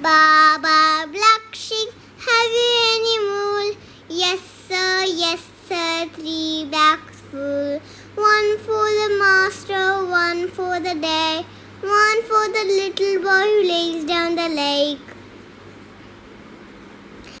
Baba Black Sheep, have you any wool? Yes, sir, yes, sir, three bags full. One for the master, one for the day, one for the little boy who lays down the lake.